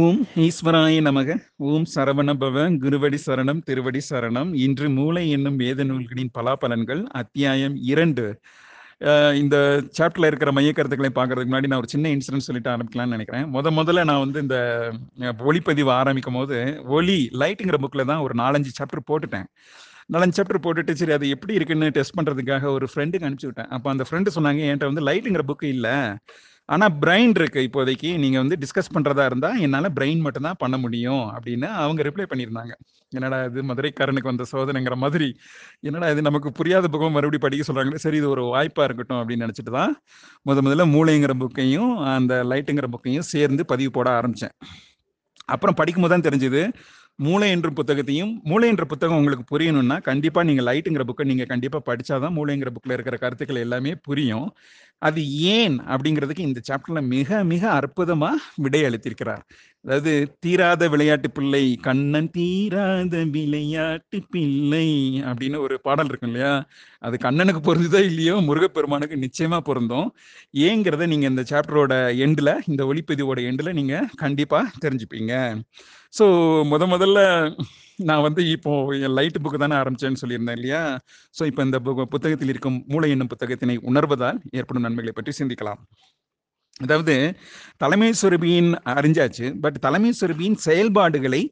ஓம் ஈஸ்வராய நமக. ஓம் சரவணபவ. குருவடி சரணம் திருவடி சரணம். இன்று மூளை என்னும் வேத நூல்களின் பலாபலன்கள் அத்தியாயம் இரண்டு. இந்த சாப்டர்ல இருக்கிற மைய கருத்துக்களை பார்க்கறதுக்கு முன்னாடி நான் ஒரு சின்ன இன்சிடென்ட் சொல்லிட்டு ஆரம்பிக்கலாம்னு நினைக்கிறேன். முத முதல்ல நான் வந்து இந்த ஒளிப்பதிவு ஆரம்பிக்கும் போது ஒளி லைட்டுங்கிற புக்ல தான் ஒரு நாலஞ்சு சாப்டர் போட்டுட்டேன். நாலஞ்சு சாப்டர் போட்டுட்டு சரி அது எப்படி இருக்குன்னு டெஸ்ட் பண்ணுறதுக்காக ஒரு ஃப்ரெண்டுக்கு அனுப்பிச்சு விட்டேன். அப்போ அந்த ஃப்ரெண்டு சொன்னாங்க என்கிட்ட வந்து லைட்டுங்கிற புக் இல்லை. ஆனா பிரைன் இருக்கு. இப்போதைக்கு நீங்க வந்து டிஸ்கஸ் பண்றதா இருந்தா என்னால பிரைன் மட்டும் தான் பண்ண முடியும் அப்படின்னு அவங்க ரிப்ளை பண்ணியிருந்தாங்க. என்னடா இது மதுரைக்காரனுக்கு வந்த சோதனைங்கிற மாதிரி. என்னடா இது நமக்கு புரியாத புக்கம் மறுபடியும் படிக்க சொல்றாங்களே. சரி இது ஒரு வாய்ப்பா இருக்கட்டும் அப்படின்னு நினைச்சிட்டு தான் முத முதல்ல மூளைங்கிற புக்கையும் அந்த லைட்டுங்கிற புக்கையும் சேர்ந்து பதிவு போட ஆரம்பிச்சேன். அப்புறம் படிக்கும்போது தான் தெரிஞ்சது மூளை என்ற புத்தகத்தையும் மூளை என்ற புத்தகம் உங்களுக்கு புரியணும்னா கண்டிப்பாக நீங்கள் லைட்டுங்கிற புக்கை நீங்கள் கண்டிப்பாக படித்தாதான் மூளைங்கிற புக்கில் இருக்கிற கருத்துக்கள் எல்லாமே புரியும். அது ஏன் அப்படிங்கிறதுக்கு இந்த சாப்டர்ல மிக மிக அற்புதமா விடை அளித்திருக்கிறார் அதாவது தீராத விளையாட்டு பிள்ளை கண்ணன் தீராத விளையாட்டு பிள்ளை அப்படின்னு ஒரு பாடல் இருக்கும் இல்லையா? அது கண்ணனுக்கு பொருந்துதோ இல்லையோ முருகப்பெருமானுக்கு நிச்சயமா பொருந்தும். ஏங்கிறத நீங்க இந்த சாப்டரோட எண்டில் இந்த ஒளிப்பதிவோட எண்டில் நீங்க கண்டிப்பா தெரிஞ்சுப்பீங்க. ஸோ முத முதல்ல நான் வந்து இப்போ என் லைட் புக்கு தானே ஆரம்பிச்சேன்னு சொல்லியிருந்தேன் இல்லையா? ஸோ இப்போ இந்த புத்தகத்தில் இருக்கும் மூளை என்னும் புத்தகத்தினை உணர்வதால் ஏற்படும் நன்மைகளை பற்றி சிந்திக்கலாம். அதாவது தலைமை சுரபியின் அறிஞ்சாச்சு பட் தலைமை சுரபியின் செயல்பாடுகளை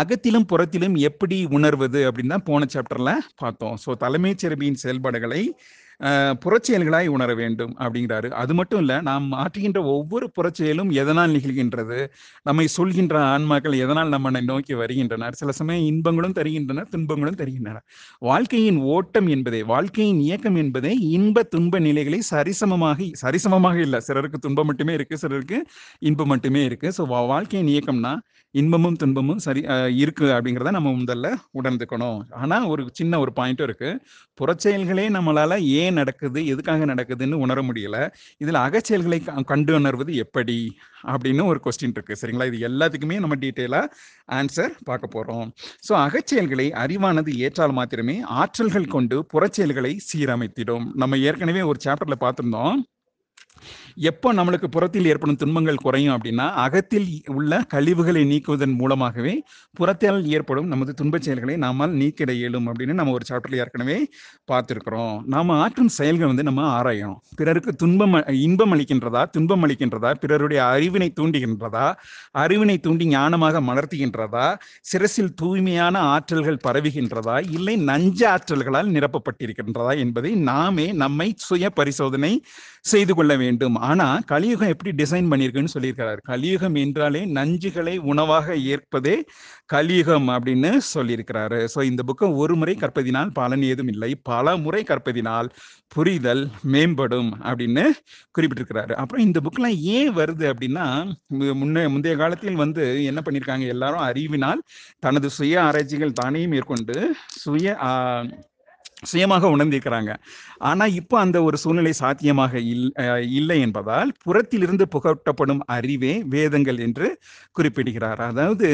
அகத்திலும் புறத்திலும் எப்படி உணர்வது அப்படின்னு தான் போன சாப்டர்ல பார்த்தோம். ஸோ தலைமை சுரபியின் செயல்பாடுகளை புறச்செயல்களாய் உணர வேண்டும் அப்படிங்கிறாரு. அது மட்டும் இல்ல நாம் ஆற்றுகின்ற ஒவ்வொரு புறச்செயலும் எதனால் நிகழ்கின்றது நம்மை சொல்கின்ற ஆன்மாக்கள் எதனால் நம்மை நோக்கி வருகின்றனர் சில சமயம் இன்பங்களும் தருகின்றன துன்பங்களும் தருகின்றன. வாழ்க்கையின் ஓட்டம் என்பதே வாழ்க்கையின் இயக்கம் என்பதே இன்ப துன்ப நிலைகளை சரிசமமாக சரிசமமாக இல்லை. சிலருக்கு துன்பம் மட்டுமே இருக்கு சிலருக்கு இன்பம் மட்டுமே இருக்கு. ஸோ வாழ்க்கையின் இயக்கம்னா இன்பமும் துன்பமும் சரி இருக்கு அப்படிங்கிறத நம்ம முதல்ல உணர்ந்துக்கணும். ஆனா ஒரு சின்ன ஒரு பாயிண்ட்டும் இருக்கு. புறச்செயல்களே நம்மளால ஏன் நடக்குது? எதுக்காக நடக்குதுன்னு உணர முடியல. இதுல அகச்செயல்களை க- கண்டு உணர்வது எப்படி? அப்படின்னு ஒரு கொஸ்டின் இருக்கு. சரிங்களா? இது எல்லாத்துக்குமே நம்ம டீட்டெயிலா ஆன்சர் பார்க்க போறோம். ஸோ அகச்செயல்களை அறிவானது ஏற்றால் மாத்திரமே ஆற்றல்கள் கொண்டு புறச்செயல்களை சீரமைத்திடும். நம்ம ஏற்கனவே ஒரு சாப்டர்ல பார்த்திருந்தோம். எப்போ நம்மளுக்கு புறத்தில் ஏற்படும் துன்பங்கள் குறையும் அப்படின்னா அகத்தில் உள்ள கழிவுகளை நீக்குவதன் மூலமாகவே புறத்தால் ஏற்படும் நமது துன்பச் செயல்களை நாமால் நீக்கிட இயலும் அப்படின்னு நம்ம ஒரு சாப்டர்ல ஏற்கனவே பார்த்துருக்குறோம். நாம ஆற்றும் செயல்கள் வந்து நம்ம ஆராயணும். பிறருக்கு துன்பம் இன்பம் அளிக்கின்றதா துன்பம் அளிக்கின்றதா பிறருடைய அறிவினை தூண்டுகின்றதா அறிவினை தூண்டி ஞானமாக மலர்த்துகின்றதா சிரசில் தூய்மையான ஆற்றல்கள் பரவுகின்றதா இல்லை நஞ்ச ஆற்றல்களால் நிரப்பப்பட்டிருக்கின்றதா என்பதை நாமே நம்மை சுய பரிசோதனை செய்து கொள்ள வேண்டும். ஆனா கலியுகம் எப்படி டிசைன் பண்ணியிருக்குன்னு சொல்லியிருக்கிறார். கலியுகம் என்றாலே நஞ்சுகளை உணவாக ஏற்பதே கலியுகம் அப்படின்னு சொல்லியிருக்கிறாரு. ஸோ இந்த புக்கை ஒரு முறை கற்பதினால் பலன் ஏதும் இல்லை. பல முறை கற்பதினால் புரிதல் மேம்படும் அப்படின்னு குறிப்பிட்டிருக்கிறாரு. அப்புறம் இந்த புக்கெலாம் ஏன் வருது அப்படின்னா முன்னே முன்ன முந்தைய காலத்தில் வந்து என்ன பண்ணியிருக்காங்க? எல்லாரும் அறிவினால் தனது சுய ஆராய்ச்சிகள் தானே மேற்கொண்டு சுய சுயமாக உணர்ந்திருக்கிறாங்க. ஆனா இப்போ அந்த ஒரு சூழ்நிலை சாத்தியமாக இல் இல்லை என்பதால் புறத்திலிருந்து புகட்டப்படும் அறிவே வேதங்கள் என்று குறிப்பிடுகிறார். அதாவது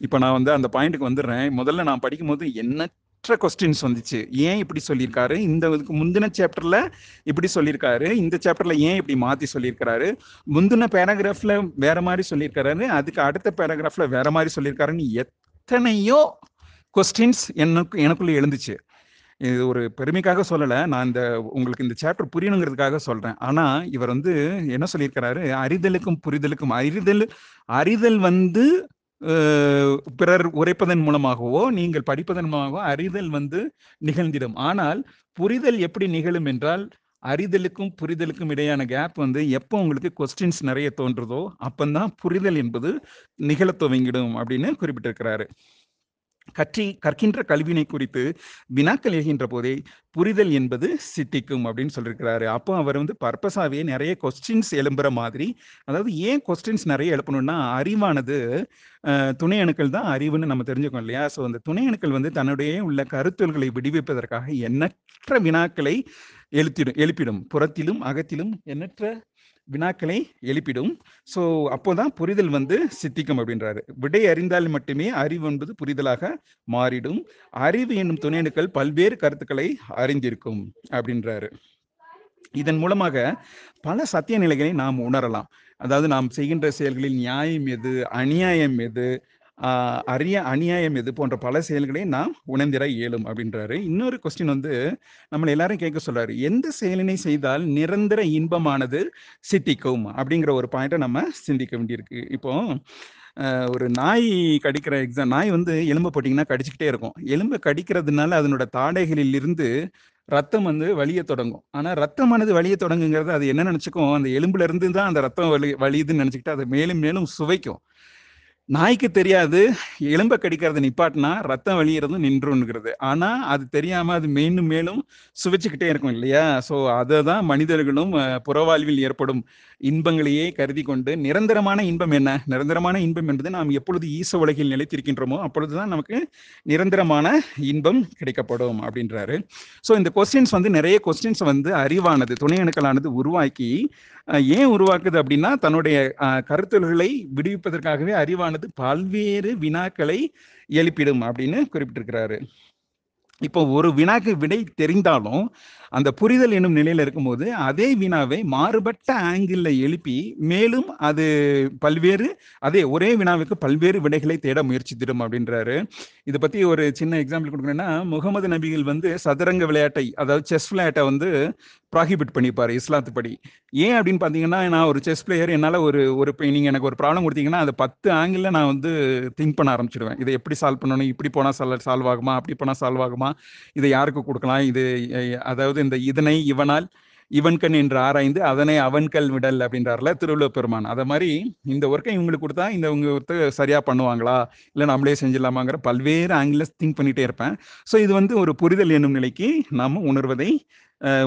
இப்போ நான் வந்து அந்த பாயிண்ட்டுக்கு வந்துடுறேன். முதல்ல நான் படிக்கும்போது எண்ணற்ற கொஸ்டின்ஸ் வந்துச்சு. ஏன் இப்படி சொல்லியிருக்காரு? இந்த இதுக்கு முந்தின சாப்டர்ல இப்படி சொல்லியிருக்காரு. இந்த சாப்டர்ல ஏன் இப்படி மாத்தி சொல்லியிருக்காரு முந்தின பேராகிராஃப்ல வேற மாதிரி சொல்லியிருக்காரு அதுக்கு அடுத்த பேராகிராஃப்ல வேற மாதிரி சொல்லியிருக்காருன்னு எத்தனையோ கொஸ்டின்ஸ் எனக்கு எனக்குள்ள எழுந்துச்சு. இது ஒரு பெருமைக்காக சொல்லலை. நான் இந்த உங்களுக்கு இந்த சாப்டர் புரியணுங்கிறதுக்காக சொல்றேன். ஆனா இவர் வந்து என்ன சொல்லியிருக்கிறாரு? அறிதலுக்கும் புரிதலுக்கும் அறிதல் அறிதல் வந்து பிறர் உரைப்பதன் மூலமாகவோ நீங்கள் படிப்பதன் மூலமாகவோ அறிதல் வந்து நிகழ்ந்திடும். ஆனால் புரிதல் எப்படி நிகழும் என்றால் அறிதலுக்கும் புரிதலுக்கும் இடையான கேப் வந்து எப்போ உங்களுக்கு கொஸ்டின்ஸ் நிறைய தோன்றுதோ அப்பந்தான் புரிதல் என்பது நிகழத் துவங்கிடும் அப்படின்னு குறிப்பிட்டிருக்கிறாரு. கற்றி கற்கின்ற கல்வினை குறித்து வினாக்கள் எழுகின்ற போதே புரிதல் என்பது சித்திக்கும் அப்படின்னு சொல்லியிருக்கிறாரு அப்போ அவர் வந்து பர்பஸாகவே நிறைய கொஸ்டின்ஸ் எழும்புற மாதிரி அதாவது ஏன் கொஸ்டின்ஸ் நிறைய எழுப்பணும்னா அறிவானது துணை அணுக்கள் தான் அறிவுன்னு நம்ம தெரிஞ்சுக்கோம் இல்லையா? ஸோ அந்த துணை அணுக்கள் வந்து தன்னுடைய உள்ள கருத்துல்களை விடுவிப்பதற்காக எண்ணற்ற வினாக்களை எழுத்திடும் எழுப்பிடும். புறத்திலும் அகத்திலும் எண்ணற்ற வினாக்களை எழுப்பிடும். ஸோ அப்போதான் புரிதல் வந்து சித்திக்கும் அப்படின்றாரு. விடை அறிந்தால் மட்டுமே அறிவு என்பது புரிதலாக மாறிடும். அறிவு என்னும் துணையணுக்கள் பல்வேறு கருத்துக்களை அறிந்திருக்கும் அப்படின்றாரு. இதன் மூலமாக பல சத்திய நிலைகளை நாம் உணரலாம். அதாவது நாம் செய்கின்ற செயல்களில் நியாயம் எது அநியாயம் எது அரிய அநியாயம் எது போன்ற பல செயல்களை நாம் உணர்ந்திட இயலும் அப்படின்றாரு. இன்னொரு கொஸ்டின் வந்து நம்மளை எல்லாரும் கேட்க சொல்றாரு. எந்த செயலினை செய்தால் நிரந்தர இன்பமானது சித்திக்கும்? அப்படிங்கிற ஒரு பாயிண்ட்டை நம்ம சிந்திக்க வேண்டியிருக்கு. இப்போ ஒரு நாய் கடிக்கிற எக்ஸாம் நாய் வந்து எலும்பை போட்டிங்கன்னா கடிச்சுக்கிட்டே இருக்கும். எலும்பை கடிக்கிறதுனால அதனோட தாடைகளில் இருந்து ரத்தம் வந்து வலிய தொடங்கும். ஆனால் ரத்தமானது வழிய தொடங்குங்கிறது அது என்ன நினச்சிக்கும்? அந்த எலும்புல இருந்து தான் அந்த ரத்தம் வலி வலியுதுன்னு நினச்சிக்கிட்டு அது மேலும் மேலும் சுவைக்கும். நாய்க்கு தெரியாது எலும்பை கடிக்கிறது நிப்பாட்டினா ரத்தம் வலியறதும் நின்றுங்கிறது ஆனா அது தெரியாம அது மேலும் மேலும் சுவைச்சுக்கிட்டே இருக்கும் இல்லையா? ஸோ அதை தான் மனிதர்களும் புறவாழ்வில் ஏற்படும் இன்பங்களையே கருதி கொண்டு நிரந்தரமான இன்பம் என்ன? நிரந்தரமான இன்பம் என்பது நாம் எப்பொழுது ஈச உலகில் நிலைத்திருக்கின்றோமோ அப்பொழுதுதான் நமக்கு நிரந்தரமான இன்பம் கிடைக்கப்படும் அப்படின்றாரு. ஸோ இந்த கொஸ்டின்ஸ் வந்து நிறைய கொஸ்டின்ஸ் வந்து அறிவானது துணை அணுக்களானது உருவாக்கி ஏன் உருவாக்குது அப்படின்னா தன்னுடைய கருத்துல்களை கருத்துள்களை விடுவிப்பதற்காகவே அறிவானது பல்வேறு வினாக்களை எழுப்பிடும் அப்படின்னு குறிப்பிட்டிருக்கிறாரு. இப்போ ஒரு வினாக்கு விடை தெரிந்தாலும் அந்த புரிதல் என்னும் நிலையில இருக்கும்போது அதே வினாவை மாறுபட்ட ஆங்கிள் எழுப்பி மேலும் அது பல்வேறு அதே ஒரே வினாவுக்கு பல்வேறு விடைகளை தேட முயற்சித்திடும் அப்படின்றாரு. இதை பத்தி ஒரு சின்ன எக்ஸாம்பிள் கொடுக்கணும்னா முகமது நபிகள் வந்து சதுரங்க விளையாட்டை அதாவது செஸ் விளையாட்டை வந்து ப்ராஹிபிட் பண்ணிப்பாரு இஸ்லாத்து படி. ஏன் அப்படின்னு பார்த்தீங்கன்னா நான் ஒரு செஸ் பிளேயர் என்னால் ஒரு ஒரு இப்போ நீங்கள் எனக்கு ஒரு ப்ராப்ளம் கொடுத்தீங்கன்னா அது பத்து ஆங்கிளில் நான் வந்து திங்க் பண்ண ஆரம்பிச்சிடுவேன் இதை எப்படி சால்வ் பண்ணணும்? இப்படி போனால் சால்வ் சால்வ் ஆகுமா? அப்படி போனால் சால்வ் ஆகுமா? இதை யாருக்கு கொடுக்கலாம்? இது அதாவது இந்த இதனை இவனால் இவன்கண் என்று ஆராய்ந்து அதனை அவன்கல் விடல் அப்படின்றார்ல திருவள்ளுவர் பெருமான். அதை மாதிரி இந்த ஒர்க்கை இவங்களுக்கு கொடுத்தா இந்த இவங்க ஒருத்தர் சரியா பண்ணுவாங்களா? இல்லை நம்மளே செஞ்சிடலாமாங்கிற பல்வேறு ஆங்கிள் திங்க் பண்ணிட்டே இருப்பேன். ஸோ இது வந்து ஒரு புரிதல் என்னும் நிலைக்கு நாம உணர்வதை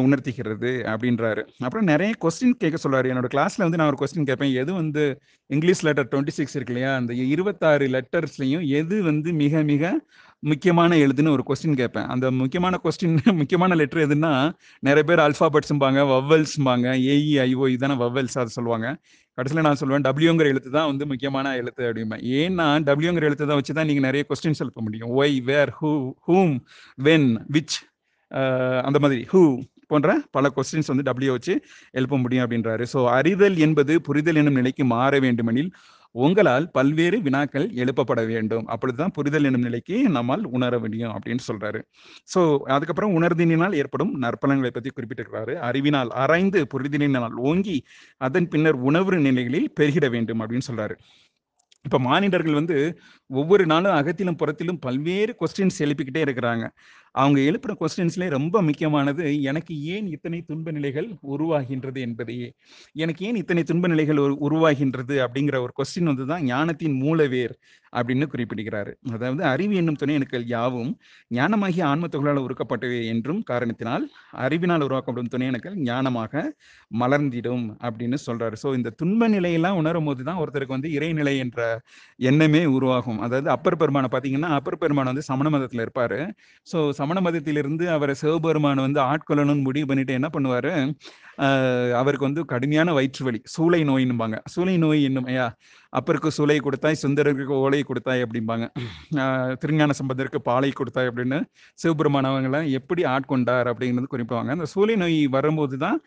உணர்த்துகிறது அப்படின்றாரு. அப்புறம் நிறைய கொஸ்டின் கேட்க சொல்றாரு. என்னோட கிளாஸ்ல வந்து நான் ஒரு கொஸ்டின் கேட்பேன். எது வந்து இங்கிலீஷ் லெட்டர் டுவெண்ட்டி சிக்ஸ் இருக்கு இல்லையா? அந்த இருபத்தாறு லெட்டர்ஸ்லையும் எது வந்து மிக மிக முக்கியமான எழுதுன்னு ஒரு கொஸ்டின் கேட்பேன். அந்த முக்கியமான கொஸ்டின் முக்கியமான லெட்டர் எதுன்னா நிறைய பேர் அல்ஃபாபெட்ஸும்பாங்க வவ்வல்ஸ்பாங்க ஏஇ ஐஓ இதுதானே வவ்வல்ஸ் அதை சொல்லுவாங்க. கடைசியில் நான் சொல்லுவேன் டபிள்யூங்கிற எழுத்து தான் வந்து முக்கியமான எழுத்து அப்படிம்பேன். ஏன்னா டபிள்யூங்கிற எழுத்து தான் வச்சு தான் நீங்கள் நிறைய கொஸ்டின்ஸ் எழுப்ப முடியும். Why where who whom when which அந்த மாதிரி. ஹூ போன்ற பல கொஸ்டின்ஸ் வந்து டபிள்யூ வச்சு எழுப்ப முடியும் அப்படின்றாரு. ஸோ அறிதல் என்பது புரிதல் என்னும் நிலைக்கு மாற வேண்டுமெனில் உங்களால் பல்வேறு வினாக்கள் எழுப்பப்பட வேண்டும். அப்பொழுதுதான் புரிதல் என்னும் நிலைக்கு நம்மால் உணர முடியும் அப்படின்னு சொல்றாரு. ஸோ அதுக்கப்புறம் உணர்தினால் ஏற்படும் நற்பலன்களை பற்றி குறிப்பிட்டிருக்கிறாரு. அறிவினால் ஆராய்ந்து புரிதலினால் ஓங்கி அதன் பின்னர் உணவு நிலைகளில் பெருகிட வேண்டும் அப்படின்னு சொல்றாரு. இப்ப மானிடர்கள் வந்து ஒவ்வொரு நாளும் அகத்திலும் புறத்திலும் பல்வேறு கொஸ்டின்ஸ் எழுப்பிக்கிட்டே இருக்கிறாங்க. அவங்க எழுப்புற கொஸ்டின்ஸ்ல ரொம்ப முக்கியமானது எனக்கு ஏன் இத்தனை துன்ப நிலைகள் உருவாகின்றது என்பதையே. எனக்கு ஏன் இத்தனை துன்ப நிலைகள் உருவாகின்றது அப்படிங்கிற ஒரு கொஸ்டின் வந்து தான் ஞானத்தின் மூலவேர் அப்படின்னு குறிப்பிடுகிறாரு. அதாவது அறிவு என்னும் துணை அணுக்கள் யாவும் ஞானமாகிய ஆன்ம உருக்கப்பட்டது உருக்கப்பட்டவை என்றும் காரணத்தினால் அறிவினால் உருவாக்கப்படும் துணை அணுக்கள் ஞானமாக மலர்ந்திடும் அப்படின்னு சொல்றாரு. ஸோ இந்த துன்ப நிலையெல்லாம் உணரும் போது தான் ஒருத்தருக்கு வந்து இறைநிலை என்ற எண்ணமே உருவாகும். அதாவது அப்பர் பெருமானை பார்த்தீங்கன்னா அப்பர் பெருமான் வந்து சமண மதத்தில் இருப்பாரு. ஸோ சமண மதத்திலிருந்து அவரை சிவபெருமான் வந்து ஆட்கொள்ளணும்னு முடிவு பண்ணிட்டு என்ன பண்ணுவாரு? அவருக்கு வந்து கடுமையான வயிற்று வலி சூளை நோயின்னுபாங்க சூளை நோய் என்னும் அப்பருக்கு சூளை கொடுத்தாய் சுந்தரருக்கு ஓலை கொடுத்தாய் அப்படிம்பாங்க. திருஞான சம்பந்தருக்கு பாலை கொடுத்தாய் அப்படின்னு சிவபெருமான் அவங்களாம் எப்படி ஆட்கொண்டார் அப்படிங்கிறது குறிப்பாங்க அந்த சூளை நோய் வரும்போது தான்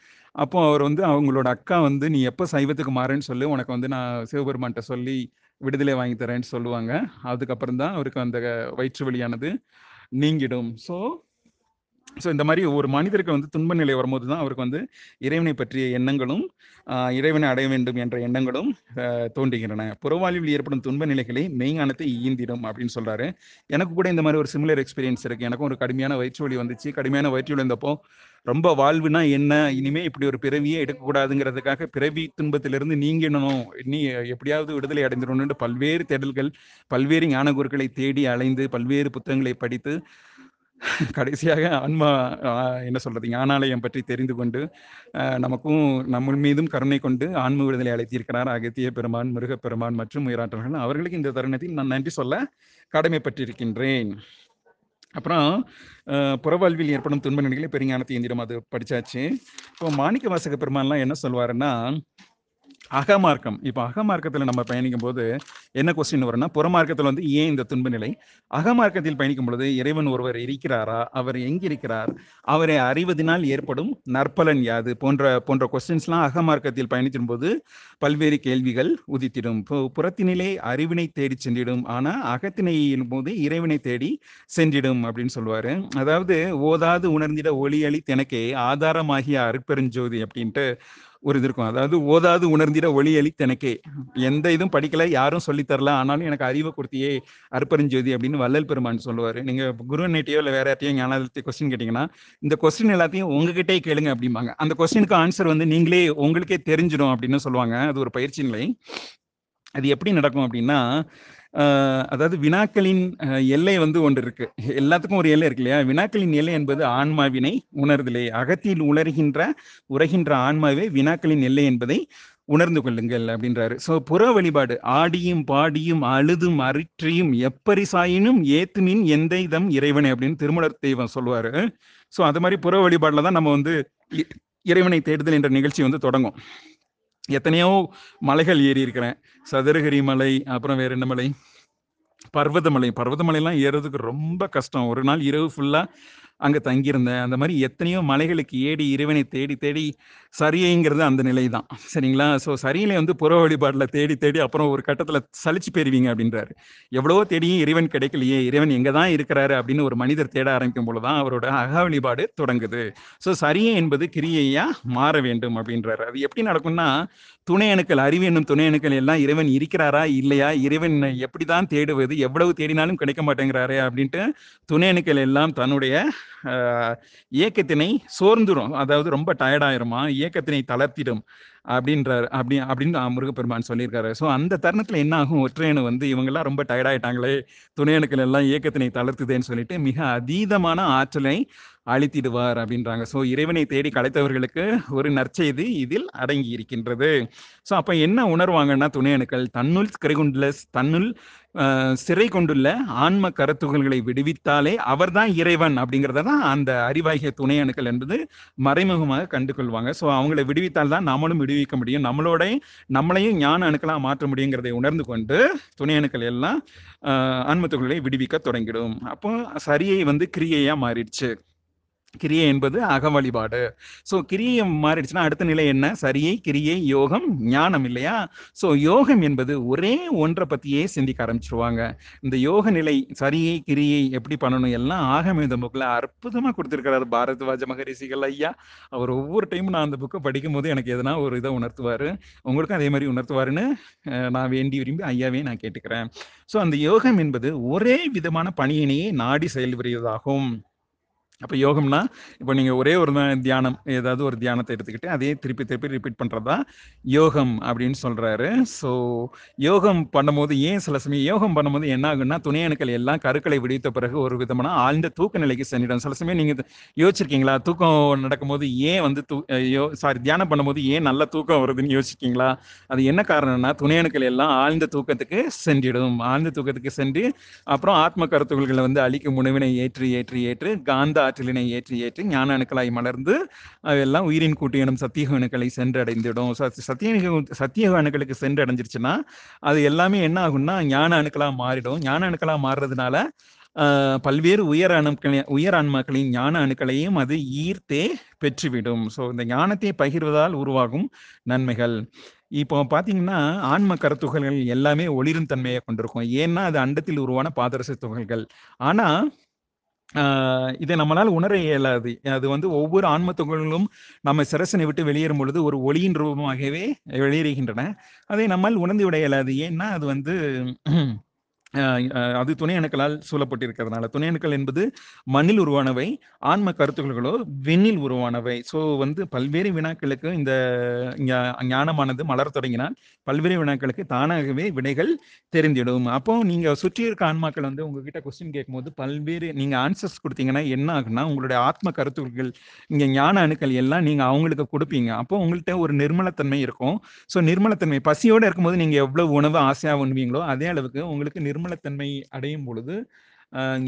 அப்போ அவர் வந்து அவங்களோட அக்கா வந்து நீ எப்போ சைவத்துக்கு மாறேன்னு சொல்லி உனக்கு வந்து நான் சிவபெருமான்கிட்ட சொல்லி விடுதலை வாங்கி தரேன்னு சொல்லுவாங்க. அதுக்கப்புறம் தான் அவருக்கு அந்த வயிற்று வலியானது நீங்கிடும். ஸோ ஸோ இந்த மாதிரி ஒரு மனிதருக்கு வந்து துன்ப நிலை வரும்போது தான் அவருக்கு வந்து இறைவனை பற்றிய எண்ணங்களும் இறைவனை அடைய வேண்டும் என்ற எண்ணங்களும் தோன்றுகின்றன. புறவாழ்வில் ஏற்படும் துன்ப நிலைகளை மெய்ஞானத்தை ஈந்திடும் அப்படின்னு சொல்றாரு. எனக்கு கூட இந்த மாதிரி ஒரு சிமிலர் எக்ஸ்பீரியன்ஸ் இருக்கு. எனக்கும் ஒரு கடுமையான வயிற்று வலி வந்துச்சு. கடுமையான வயிற்று வலி வந்தப்போ ரொம்ப வாழ்வுனா என்ன? இனிமே இப்படி ஒரு பிறவியே எடுக்கக்கூடாதுங்கிறதுக்காக பிறவி துன்பத்திலிருந்து நீங்கிடணும். நீ எப்படியாவது விடுதலை அடைந்திடணும்னு பல்வேறு தேடல்கள் பல்வேறு ஞான குருக்களை தேடி அலைந்து பல்வேறு புத்தகங்களை படித்து கடைசியாக ஆன்மா என்ன சொல்றது ஞானாலயம் பற்றி தெரிந்து கொண்டு நமக்கும் நம்ம மீதும் கருணை கொண்டு ஆன்ம விடுதலை அழைத்திருக்கிறார் அகத்திய பெருமான் முருகப்பெருமான் மற்றும் உயிராற்றல்கள். அவர்களுக்கு இந்த தருணத்தில் நான் நன்றி சொல்ல கடமைப்பட்டிருக்கின்றேன். அப்புறம் புறவாழ்வில் ஏற்படும் துன்ப நிலைகளை பெருஞானத்தை எந்திரம் அது படிச்சாச்சு. இப்போ மாணிக்க வாசக பெருமான்லாம் என்ன சொல்வாருன்னா அகமார்க்கம். இப்போ அகமார்க்கத்தில் நம்ம பயணிக்கும் போது என்ன கொஸ்டின் வரும்னா புறமார்க்கத்தில் வந்து ஏன் இந்த துன்ப நிலை அகமார்க்கத்தில் பயணிக்கும் பொழுது இறைவன் ஒருவர் இருக்கிறாரா? அவர் எங்கிருக்கிறார்? அவரை அறிவதனால் ஏற்படும் நற்பலன் யாது? போன்ற போன்ற கொஸ்டின்ஸ்லாம் அகமார்க்கத்தில் பயணிக்கும் போது பல்வேறு கேள்விகள் உதித்திடும். புறத்தினிலே அறிவினை தேடி சென்றிடும். ஆனால் அகத்தினையின் போது இறைவனை தேடி சென்றிடும் அப்படின்னு சொல்லுவாரு. அதாவது ஓதாது உணர்ந்திட ஒளியளி தெனக்கே ஆதாரமாகிய அருட்பெருஞ்சோதி அப்படின்ட்டு ஒரு இது இருக்கும். அதாவது ஓதாது உணர்ந்திட ஒளி அளித்து எனக்கே. எந்த இதுவும் படிக்கல யாரும் சொல்லித்தரல ஆனாலும் எனக்கு அறிவை கொடுத்தியே அற்பரஞ்சோதி அப்படின்னு வள்ளல் பெருமான் சொல்லுவார். நீங்கள் குருநேட்டையோ இல்லை வேற யார்ட்டையோ ஞானத்தை கொஸ்டின் கேட்டிங்கன்னா இந்த கொஸ்டின் எல்லாத்தையும் உங்ககிட்டே கேளுங்க அப்படிம்பாங்க. அந்த கொஸ்டினுக்கு ஆன்சர் வந்து நீங்களே உங்களுக்கே தெரிஞ்சிடும் அப்படின்னு சொல்லுவாங்க. அது ஒரு பயிற்சி நிலை. அது எப்படி நடக்கும் அப்படின்னா அதாவது வினாக்களின் எல்லை வந்து ஒன்று இருக்கு. எல்லாத்துக்கும் ஒரு எல்லை இருக்கு இல்லையா? வினாக்களின் எல்லை என்பது ஆன்மாவினை உணர்தலே. அகத்தில் உணர்கின்ற உரைகின்ற ஆன்மாவே வினாக்களின் எல்லை என்பதை உணர்ந்து கொள்ளுங்கள் அப்படின்றாரு. சோ புற வழிபாடு. ஆடியும் பாடியும் அழுதும் அரிற்றியும் எப்பரிசாயினும் ஏத்துமின் எந்த இதம் இறைவனை அப்படின்னு திருமலர் தெய்வம் சொல்லுவாரு. சோ அது மாதிரி புற வழிபாடுல தான் நம்ம வந்து இ- இறைவனை தேடுதல் என்ற நிகழ்ச்சி வந்து தொடங்கும். எத்தனையோ மலைகள் ஏறி இருக்கிறேன் சதுரகிரி மலை அப்புறம் வேற என்ன மலை? பர்வதமலை பர்வதமலைலாம் ஏறுறதுக்கு ரொம்ப கஷ்டம். ஒரு நாள் இரவு ஃபுல்லா அங்க தங்கியிருந்தேன். அந்த மாதிரி எத்தனையோ மலைகளுக்கு ஏடி இறைவனை தேடி தேடி சரியைங்கிறது அந்த நிலை தான். சரிங்களா? ஸோ சரியில வந்து புற வழிபாடுல தேடி தேடி அப்புறம் ஒரு கட்டத்துல சலிச்சு போயிருவீங்க அப்படின்றாரு. எவ்வளவோ தேடியும் இறைவன் கிடைக்கலையே இறைவன் எங்க தான் இருக்கிறாரு அப்படின்னு ஒரு மனிதர் தேட ஆரம்பிக்கும் பொழுதுதான் அவரோட அக வழிபாடு தொடங்குது. ஸோ சரியை என்பது கிரியையா மாற வேண்டும் அப்படின்றாரு. அது எப்படி நடக்கும்னா துணை அணுக்கள் அறிவு என்னும் துணை அணுக்கள் எல்லாம் இறைவன் இருக்கிறாரா இல்லையா? இறைவன் எப்படிதான் தேடுவது எவ்வளவு தேடினாலும் கிடைக்க மாட்டேங்கிறாரே அப்படின்ட்டு துணை அணுக்கள் எல்லாம் தன்னுடைய இயக்கத்தினை சோர்ந்துரும். அதாவது ரொம்ப டயர்டாயிருமா? இயக்கத்தினை தளர்த்திடும் அப்படின்றார். அப்படி அப்படின்னு முருகப்பெருமான் சொல்லியிருக்காரு. ஸோ அந்த தருணத்துல என்ன ஆகும் ஒற்றையனு வந்து இவங்கெல்லாம் ரொம்ப டயர்டாயிட்டாங்களே துணையணுக்கள் எல்லாம் இயக்கத்தினை தளர்த்துதேன்னு சொல்லிட்டு மிக அதீதமான ஆற்றலை அழித்திடுவார் அப்படின்றாங்க. ஸோ இறைவனை தேடி கலைத்தவர்களுக்கு ஒரு நற்செய்தி இதில் அடங்கி இருக்கின்றது ஸோ அப்போ என்ன உணர்வாங்கன்னா துணை அணுக்கள் தன்னுள் சிறை கொண்டுள்ள தன்னுள் சிறை கொண்டுள்ள ஆன்ம கருத்துகள்களை விடுவித்தாலே அவர்தான் இறைவன் அப்படிங்கிறத தான் அந்த அறிவாகிய துணை அணுக்கள் என்பது மறைமுகமாக கண்டு கொள்வாங்க ஸோ அவங்களை விடுவித்தால் தான் நம்மளும் விடுவிக்க முடியும். நம்மளோட நம்மளையும் ஞான அணுக்களாக மாற்ற முடியுங்கிறதை உணர்ந்து கொண்டு துணை அணுக்கள் எல்லாம் ஆன்மத்துகளை ஆன்ம துகள்களை விடுவிக்க தொடங்கிடும். அப்போ சரியை வந்து கிரியையாக மாறிடுச்சு. கிரியை என்பது அக வழிபாடு. ஸோ கிரியை மாறிடுச்சுன்னா அடுத்த நிலை என்ன? சரியை கிரியை யோகம் ஞானம் இல்லையா? ஸோ யோகம் என்பது ஒரே ஒன்றை பத்தியே சிந்திக்க ஆரம்பிச்சிருவாங்க. இந்த யோக நிலை சரியை கிரியை எப்படி பண்ணணும்? எல்லாம் ஆகமே இந்த புக்கில் அற்புதமாக கொடுத்துருக்கிறாரு பாரத்வாஜ மகரிஷிகள் ஐயா. அவர் ஒவ்வொரு டைமும் நான் அந்த புக்கை படிக்கும் போது எனக்கு எதனா ஒரு இதை உணர்த்துவார். உங்களுக்கும் அதே மாதிரி உணர்த்துவாருன்னு நான் வேண்டி விரும்பி ஐயாவே நான் கேட்டுக்கிறேன். ஸோ அந்த யோகம் என்பது ஒரே விதமான பணியினையே நாடி செயல்புரியதாகும் அப்ப யோகம்னா இப்போ நீங்க ஒரே ஒரு தியானம் ஏதாவது ஒரு தியானத்தை எடுத்துக்கிட்டு அதே திருப்பி திருப்பி ரிப்பீட் பண்றதா யோகம் அப்படின்னு சொல்றாரு. ஸோ யோகம் பண்ணும்போது ஏன் சில சமயம் யோகம் பண்ணும்போது என்ன ஆகுன்னா துணை அணுக்கள் எல்லாம் கருக்களை விடுவித்த பிறகு ஒரு விதமான ஆழ்ந்த தூக்க நிலைக்கு சென்றிடும். சில சமயம் நீங்க யோசிச்சிருக்கீங்களா? தூக்கம் நடக்கும்போது ஏன் வந்து தூ சாரி தியானம் பண்ணும்போது ஏன் நல்ல தூக்கம் வருதுன்னு யோசிச்சிருக்கீங்களா? அது என்ன காரணம்னா துணை அணுக்கள் எல்லாம் ஆழ்ந்த தூக்கத்துக்கு சென்றிடும். ஆழ்ந்த தூக்கத்துக்கு சென்று அப்புறம் ஆத்ம கருத்துகள்களை வந்து அழிக்கும் உணவினை ஏற்றி ஏற்றி ஏற்று காந்த ஆற்றலினை ஏற்றி ஏற்றி ஞான அணுக்களாய் மலர்ந்து அதெல்லாம் உயிரின் கூட்டு எனும் சத்தியக அணுக்களை சென்றடைந்துடும். சத்திய சத்தியக அணுக்களுக்கு சென்று அடைஞ்சிருச்சுன்னா அது எல்லாமே என்ன ஆகும்னா ஞான அணுக்களா மாறிடும். ஞான அணுக்களா மாறுறதுனால பல்வேறு உயர் அணுக்களை உயர் ஆன்மாக்களின் ஞான அணுக்களையும் அது ஈர்த்தே பெற்றுவிடும். ஸோ இந்த ஞானத்தை பகிர்வதால் உருவாகும் நன்மைகள். இப்போ பார்த்தீங்கன்னா ஆன்ம கருத்துகள்கள் எல்லாமே ஒளிரும் தன்மையை கொண்டிருக்கும். ஏன்னா அது அண்டத்தில் உருவான பாதரச துகள்கள். ஆனால் இதை நம்மளால் உணர இயலாது. அது வந்து ஒவ்வொரு ஆன்ம துகள்களும் நம்ம சிரசனை விட்டு வெளியேறும் பொழுது ஒரு ஒளியின் ரூபமாகவே வெளியேறுகின்றன. அதை நம்மால் உணர்ந்து விட இயலாது. ஏன்னா அது வந்து அது துணை அணுக்களால் சூழப்பட்டிருக்கிறதுனால. துணை அணுக்கள் என்பது மண்ணில் உருவானவை ஆன்ம கருத்துக்களோ விண்ணில் உருவானவை. ஸோ வந்து பல்வேறு வினாக்களுக்கு இந்த ஞானமானது மலர தொடங்கினால் பல்வேறு வினாக்களுக்கு தானாகவே விடைகள் தெரிந்திடும். அப்போ நீங்க சுற்றி இருக்க ஆன்மாக்கள் வந்து உங்ககிட்ட கொஸ்டின் கேட்கும்போது பல்வேறு நீங்க ஆன்சர்ஸ் கொடுத்தீங்கன்னா என்ன ஆகுனா உங்களுடைய ஆத்ம கருத்துக்கள் இங்க ஞான அணுக்கள் எல்லாம் நீங்க அவங்களுக்கு கொடுப்பீங்க. அப்போ உங்கள்கிட்ட ஒரு நிர்மலத்தன்மை இருக்கும். ஸோ நிர்மலத்தன்மை பசியோட இருக்கும்போது நீங்க எவ்வளவு உணவு ஆசையா உண்வீங்களோ அதே அளவுக்கு உங்களுக்கு நிர்மலத்தன்மை அடையும் பொழுது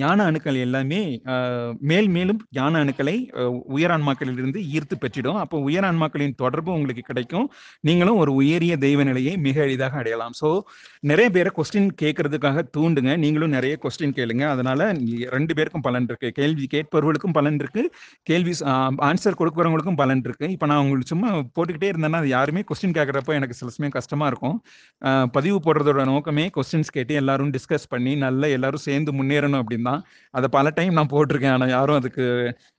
ஞான அணுக்கள் எல்லாமே மேல் மேலும் ஞான அணுக்களை உயரான்மாக்களிலிருந்து ஈர்த்து பெற்றிடும். அப்போ உயரான்மாக்களின் தொடர்பு உங்களுக்கு கிடைக்கும். நீங்களும் ஒரு உயரிய தெய்வ நிலையை மிக எளிதாக அடையலாம். ஸோ நிறைய பேரை கொஸ்டின் கேட்கறதுக்காக தூண்டுங்க. நீங்களும் நிறைய கொஸ்டின் கேளுங்க. அதனால ரெண்டு பேருக்கும் பலன் இருக்கு. கேள்வி கேட்பவர்களுக்கும் பலன் இருக்கு. கேள்வி ஆன்சர் கொடுக்குறவங்களுக்கும் பலன் இருக்கு. இப்போ நான் உங்களுக்கு சும்மா போட்டுக்கிட்டே இருந்தேன்னா அது யாருமே கொஸ்டின் கேட்குறப்போ எனக்கு சில சமயம் கஷ்டமா இருக்கும். பதிவு போடுறதோட நோக்கமே கொஸ்டின்ஸ் கேட்டு எல்லாரும் டிஸ்கஸ் பண்ணி நல்லா எல்லாரும் சேர்ந்து முன்னேறணும் அப்படின்னு தான் அதை பல டைம் நான் போட்டிருக்கேன். ஆனால் யாரும் அதுக்கு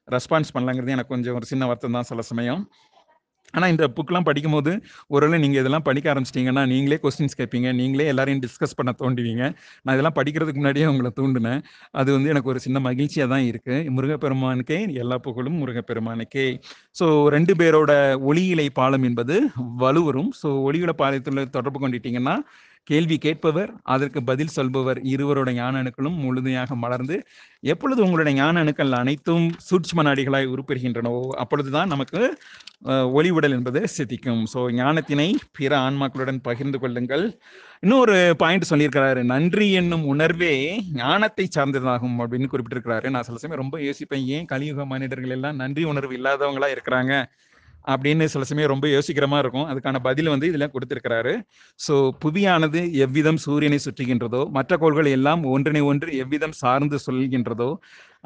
ரெஸ்பான்ஸ் பண்ணலங்கிறது எனக்கு கொஞ்சம் ஒரு சின்ன வருத்தம் தான் சில சமயம். ஆனால் இந்த புக்லாம் படிக்கும்போது ஒருவேளை நீங்கள் இதெல்லாம் படிக்க ஆரம்பிச்சிட்டிங்கன்னா நீங்களே கொஸ்டின்ஸ் கேட்பீங்க. நீங்களே எல்லாரையும் டிஸ்கஸ் பண்ண தோண்டுவீங்க நான் இதெல்லாம் படிக்கிறதுக்கு முன்னாடியே உங்களை தூண்டினேன். அது வந்து எனக்கு ஒரு சின்ன மகிழ்ச்சியாக தான் இருக்குது முருகப்பெருமானுக்கே எல்லா புகழும் முருகப்பெருமானுக்கே. ஸோ ரெண்டு பேரோட ஒளியிலை பாலம் என்பது வலுவரும் ஸோ ஒளியில பாலத்தில் தொடர்பு கொண்டுட்டிங்கன்னா கேள்வி கேட்பவர் அதற்கு பதில் சொல்பவர் இருவரோட ஞான அணுக்களும் முழுமையாக மலர்ந்து எப்பொழுது உங்களுடைய ஞான அணுக்கள் அனைத்தும் சூட்ச்ம நாடிகளாய் உருப்பெறுகின்றனவோ அப்பொழுதுதான் நமக்கு ஒளி உடல் என்பது சித்திக்கும். ஸோ ஞானத்தினை பிற ஆன்மாக்களுடன் பகிர்ந்து கொள்ளுங்கள். இன்னொரு பாயிண்ட் சொல்லியிருக்கிறாரு நன்றி என்னும் உணர்வே ஞானத்தை சார்ந்ததாகும் அப்படின்னு குறிப்பிட்டிருக்கிறாரு. நான் சில சமயம் ரொம்ப யோசிப்பேன் ஏன் கலியுக மனிதர்கள் எல்லாம் நன்றி உணர்வு இல்லாதவங்களா இருக்கிறாங்க? அப்படின்னு சில சமயம் ரொம்ப யோசிக்கிற மாதிரி இருக்கும். அதுக்கான பதில் வந்து இதில் கொடுத்துருக்கிறாரு. ஸோ புவியானது எவ்விதம் சூரியனை சுற்றுகின்றதோ மற்ற கோள்கள் எல்லாம் ஒன்றினை ஒன்று எவ்விதம் சார்ந்து சொல்கின்றதோ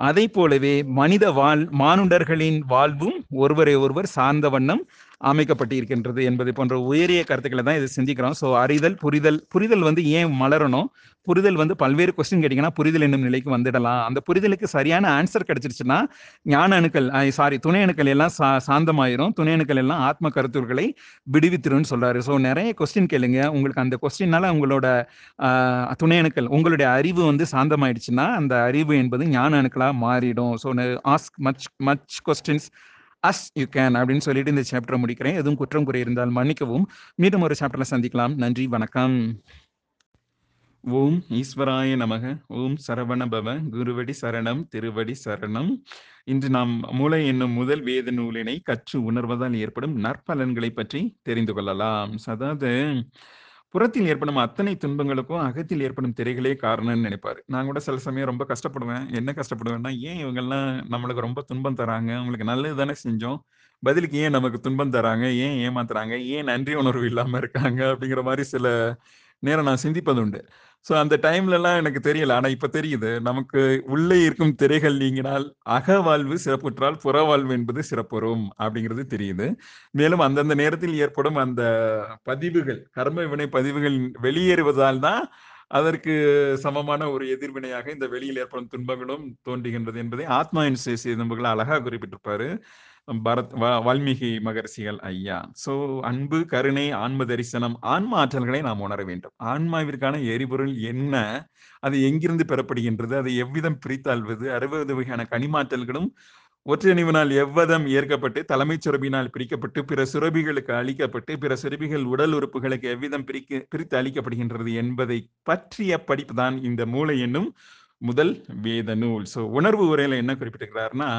அதை போலவே மனித வாழ் மானுடர்களின் வாழ்வும் ஒருவரை ஒருவர் சார்ந்த வண்ணம் அமைக்கப்பட்டு இருக்கின்றது என்பது போன்ற உயரிய கருத்துக்களை தான் இதை சிந்திக்கிறோம். ஸோ அறிதல் புரிதல் புரிதல் வந்து ஏன் மலரணும்? புரிதல் வந்து பல்வேறு கொஸ்டின் கேட்டிங்கன்னா புரிதல் என்னும் நிலைக்கு வந்துடலாம். அந்த புரிதலுக்கு சரியான ஆன்சர் கிடைச்சிருச்சுன்னா ஞான அணுக்கள் சாரி துணை அணுக்கள் எல்லாம் சா சாந்தமாயிரும். துணை அணுக்கள் எல்லாம் ஆத்ம கருத்துக்களை விடுவித்திரும்னு சொல்றாரு. ஸோ நிறைய கொஸ்டின் கேளுங்க. உங்களுக்கு அந்த கொஸ்டின்னால உங்களோட துணை அணுக்கள் உங்களுடைய அறிவு வந்து சாந்தமாயிடுச்சுன்னா அந்த அறிவு என்பது ஞான அணுக்களா மாறிடும். So ask much much questions as you can அப்படின்னு சொல்லிட்டு இந்த சாப்டரை முடிக்கிறேன். எதுவும் குற்றம் குறை இருந்தால் மன்னிக்கவும். மீண்டும் ஒரு சாப்டர்ல சந்திக்கலாம். நன்றி வணக்கம். ஓம் ஈஸ்வராய நமக. ஓம் சரவண பவ குருவடி சரணம் திருவடி சரணம். இன்று நாம் மூளை என்னும் முதல் வேத நூலினை கற்று உணர்வதால் ஏற்படும் நற்பலன்களை பற்றி தெரிந்து கொள்ளலாம். அதாவது புறத்தில் ஏற்படும் அத்தனை துன்பங்களுக்கும் அகத்தில் ஏற்படும் திரைகளே காரணம்னு நினைப்பாரு. நான் கூட சில சமயம் ரொம்ப கஷ்டப்படுவேன். என்ன கஷ்டப்படுவேன்னா ஏன் இவங்கெல்லாம் நம்மளுக்கு ரொம்ப துன்பம் தராங்க? அவங்களுக்கு நல்லது தானே செஞ்சோம். பதிலுக்கு ஏன் நமக்கு துன்பம் தராங்க? ஏன் ஏமாத்துறாங்க? ஏன் நன்றி உணர்வு இல்லாம இருக்காங்க? அப்படிங்கிற மாதிரி சில நேரம் நான் சிந்திப்பது உண்டு ஸோ அந்த டைம்ல எல்லாம் எனக்கு தெரியல. ஆனா இப்ப தெரியுது. நமக்கு உள்ளே இருக்கும் திரைகள் நீங்கினால் அகவாழ்வு சிறப்புற்றால் புறவாழ்வு என்பது சிறப்புறும் அப்படிங்கிறது தெரியுது. மேலும் அந்தந்த நேரத்தில் ஏற்படும் அந்த பதிவுகள் கர்ம வினை பதிவுகள் வெளியேறுவதால் தான் அதற்கு சமமான ஒரு எதிர்வினையாக இந்த வெளியில் ஏற்படும் துன்பங்களும் தோன்றுகின்றது என்பதை ஆத்மா இன்சேசி நம்புகள் அழகாக குறிப்பிட்டிருப்பாரு. பரத் வால்மீகி மகரிஷிகள் ஐயா. சோ அன்பு கருணை ஆன்ம தரிசனம் ஆன்ம ஆற்றல்களை நாம் உணர வேண்டும். ஆன்மாவிற்கான எரிபொருள் என்ன? அது எங்கிருந்து பெறப்படுகின்றது? அதை எவ்விதம் பிரித்தாள்வது? அறுபது வகையான கனிமாற்றல்களும் ஒற்றணிவினால் எவ்வதம் ஏற்கப்பட்டு தலைமைச் சுரபினால் பிரிக்கப்பட்டு பிற சுரபிகளுக்கு அளிக்கப்பட்டு பிற சுரபிகள் உடல் உறுப்புகளுக்கு எவ்விதம் பிரிக்க பிரித்து அளிக்கப்படுகின்றது என்பதை பற்றிய படிப்பு தான் இந்த மூளை என்னும் முதல் வேத நூல். சோ உணர்வு உரையில என்ன குறிப்பிட்டிருக்கிறாருன்னா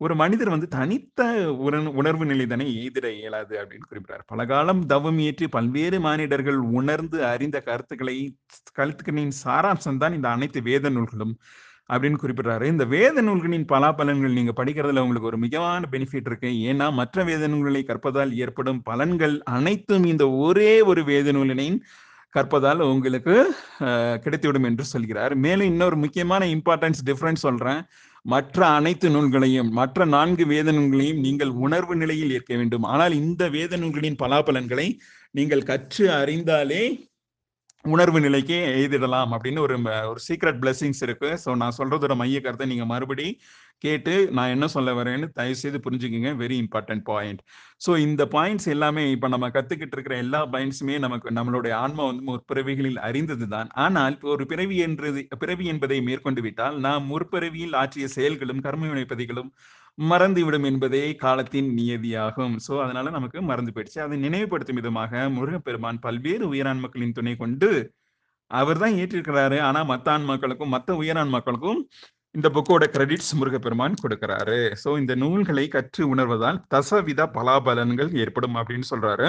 ஒரு மனிதர் வந்து தனித்த உணர்- உணர்வு நிலைதனை எய்திட இயலாது அப்படின்னு குறிப்பிட்டார் பல காலம் தவம் ஏற்றி பல்வேறு மானிடர்கள் உணர்ந்து அறிந்த கருத்துக்களை கருத்துக்களின் சாராம்சம் தான் இந்த அனைத்து வேத நூல்களும் அப்படின்னு குறிப்பிடுறாரு. இந்த வேத நூல்களின் பலாபலன்கள் நீங்க படிக்கிறதுல உங்களுக்கு ஒரு மிகமான பெனிஃபிட் இருக்கு. ஏன்னா மற்ற வேத நூல்களை கற்பதால் ஏற்படும் பலன்கள் அனைத்தும் இந்த ஒரே ஒரு வேத நூலினை கற்பதால் உங்களுக்கு கிடைத்துவிடும் என்று சொல்கிறார். மேலும் இன்னொரு முக்கியமான இம்பார்ட்டன்ஸ் டிஃபரன்ஸ் சொல்றேன். மற்ற அனைத்து நூல்களையும் மற்ற நான்கு வேத நூல்களையும் நீங்கள் உணர்வு நிலையில் ஏற்க வேண்டும். ஆனால் இந்த வேத நூல்களின் பலாபலன்களை நீங்கள் கற்று அறிந்தாலே உணர்வு நிலைக்கு எய்திடலாம் அப்படின்னு ஒரு ஒரு சீக்ரெட் பிளெஸிங்ஸ் இருக்கு. ஸோ நான் சொல்றதோட மைய கருத்தை நீங்க மறுபடி கேட்டு நான் என்ன சொல்ல வரேன்னு தயவு செய்து புரிஞ்சுக்கங்க. வெரி இம்பார்ட்டன்ட் பாயிண்ட் ஸோ இந்த பாயிண்ட்ஸ் எல்லாமே இப்போ நம்ம கத்துக்கிட்டு இருக்கிற எல்லா பாயிண்ட்ஸுமே நமக்கு நம்மளுடைய ஆன்மா வந்து முற்பிறவிகளில் அறிந்தது தான் ஆனால் இப்போ ஒரு பிறவி என்றது பிறவி என்பதை மேற்கொண்டு விட்டால் நாம் முற்பிறவியில் ஆற்றிய செயல்களும் கர்ம வினைப்பதிகளும் மறந்துவிடும் என்பதே காலத்தின் நியதியாகும். சோ அதனால நமக்கு மறந்து போயிடுச்சு. அதை நினைவுபடுத்தும் விதமாக முருகப்பெருமான் பல்வேறு உயரான்மக்களின் துணை கொண்டு அவர் தான் ஏற்றிருக்கிறாரு. ஆனா மத்த ஆன்மாக்களுக்கும் மத்த உயரான்மாக்களுக்கும் இந்த புக்கோட கிரெடிட்ஸ் முருகப்பெருமான் கொடுக்கிறாரு. சோ இந்த நூல்களை கற்று உணர்வதால் தசவித பலாபலன்கள் ஏற்படும் அப்படின்னு சொல்றாரு.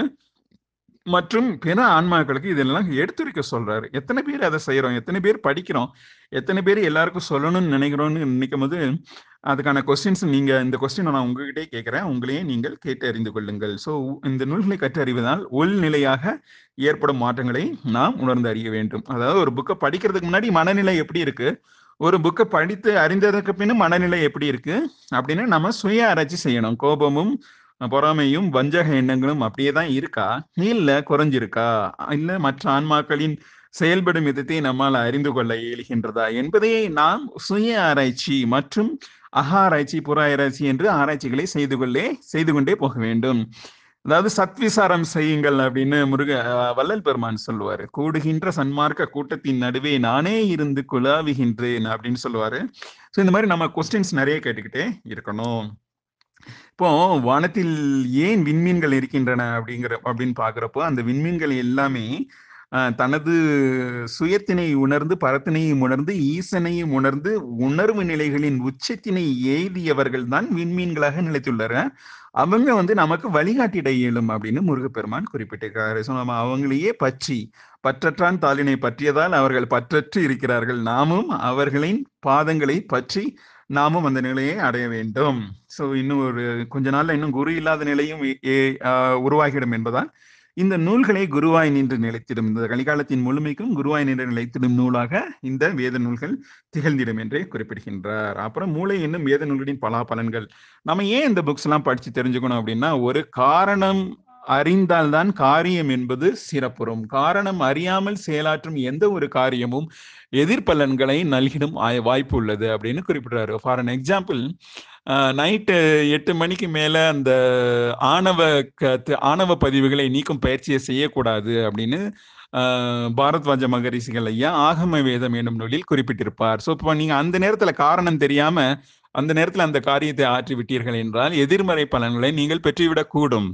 மற்றும் பிற ஆன்மாக்களுக்கு இதெல்லாம் எடுத்துரைக்க சொல்றாரு. எத்தனை பேர் அதை செய்யறோம் எத்தனை பேர் படிக்கிறோம்? எத்தனை பேர் எல்லாருக்கும் சொல்லணும்னு நினைக்கிறோம்னு நினைக்கும் போது அதுக்கான கொஸ்டின்ஸ் நீங்க இந்த கொஸ்டின் நான் உங்ககிட்டே கேட்கிறேன். உங்களையே நீங்கள் கேட்டு அறிந்து கொள்ளுங்கள். ஸோ இந்த நூல்களை கற்றறிவதால் உள்நிலையாக ஏற்படும் மாற்றங்களை நாம் உணர்ந்து அறிய வேண்டும். அதாவது ஒரு புக்கை படிக்கிறதுக்கு முன்னாடி மனநிலை எப்படி இருக்கு? ஒரு புக்கை படித்து அறிந்ததற்கு பின்னும் மனநிலை எப்படி இருக்கு? அப்படின்னு நம்ம சுய ஆராய்ச்சி செய்யணும். கோபமும் பொறாமையும் வஞ்சக எண்ணங்களும் அப்படியே தான் இருக்கா? இல்ல குறைஞ்சிருக்கா? இல்ல மற்ற ஆன்மாக்களின் செயல்படும் விதத்தை நம்மால் அறிந்து கொள்ள இயலுகின்றதா என்பதை நாம் சுய ஆராய்ச்சி மற்றும் அகாராய்ச்சி புற ஆராய்ச்சி என்று ஆராய்ச்சிகளை செய்து கொள்ளே செய்து கொண்டே போக வேண்டும். அதாவது சத்விசாரம் செய்யுங்கள் அப்படின்னு முருக வள்ளல் பெருமான் சொல்லுவாரு. கூடுகின்ற சன்மார்க்க கூட்டத்தின் நடுவே நானே இருந்து குழாவுகின்றேன் அப்படின்னு சொல்லுவாரு. ஸோ இந்த மாதிரி நம்ம கொஸ்டின்ஸ் நிறைய கேட்டுக்கிட்டே இருக்கணும். இப்போ வானத்தில் ஏன் விண்மீன்கள் இருக்கின்றன அப்படிங்கிற அப்படின்னு பாக்குறப்போ அந்த விண்மீன்கள் எல்லாமே தனது சுயத்தினை உணர்ந்து பரத்தினையும் உணர்ந்து ஈசனையும் உணர்ந்து உணர்வு நிலைகளின் உச்சத்தினை எய்தியவர்கள் தான் விண்மீன்களாக நிலைத்துள்ளனர். அவங்க வந்து நமக்கு வழிகாட்டிட இயலும் அப்படின்னு முருகப்பெருமான் குறிப்பிட்டிருக்கிறாரு. ஸோ நம்ம அவங்களையே பற்றி பற்றற்றான் தாளினை பற்றியதால் அவர்கள் பற்றற்று இருக்கிறார்கள். நாமும் அவர்களின் பாதங்களை பற்றி நாமும் அந்த நிலையை அடைய வேண்டும். ஸோ இன்னும் ஒரு கொஞ்ச நாள்ல இன்னும் குரு இல்லாத நிலையும் உருவாகிடும் என்பதால் இந்த நூல்களை குருவாய் நின்று நிலைத்திடும். இந்த கலிகாலத்தின் முழுமைக்கும் குருவாய் நின்று நிலைத்திடும் நூலாக இந்த வேத நூல்கள் திகழ்ந்திடும் என்றே குறிப்பிடுகின்றார். அப்புறம் மூளை என்னும் வேத நூல்களின் பலாபலன்கள். நம்ம ஏன் இந்த புக்ஸ் எல்லாம் படிச்சு தெரிஞ்சுக்கணும் அப்படின்னா ஒரு காரணம் அறிந்தால்தான் காரியம் என்பது சிறப்புறும். காரணம் அறியாமல் செயலாற்றும் எந்த ஒரு காரியமும் எதிர்பலன்களை நல்கிடும் வாய்ப்பு உள்ளது அப்படின்னு குறிப்பிடுறாரு. ஃபார் அன் எக்ஸாம்பிள் நைட்டு எட்டு மணிக்கு மேலே அந்த ஆணவ ஆணவ பதிவுகளை நீக்கும் பயிற்சியை செய்யக்கூடாது அப்படின்னு பாரத்வாஜ மகரிஷிகள் ஐயா ஆகம வேதம் என்னும் நூலில் குறிப்பிட்டிருப்பார். ஸோ இப்போ நீங்கள் அந்த நேரத்தில் காரணம் தெரியாம அந்த நேரத்தில் அந்த காரியத்தை ஆற்றி விட்டீர்கள் என்றால் எதிர்மறை பலன்களை நீங்கள் பெற்றுவிடக்கூடும்.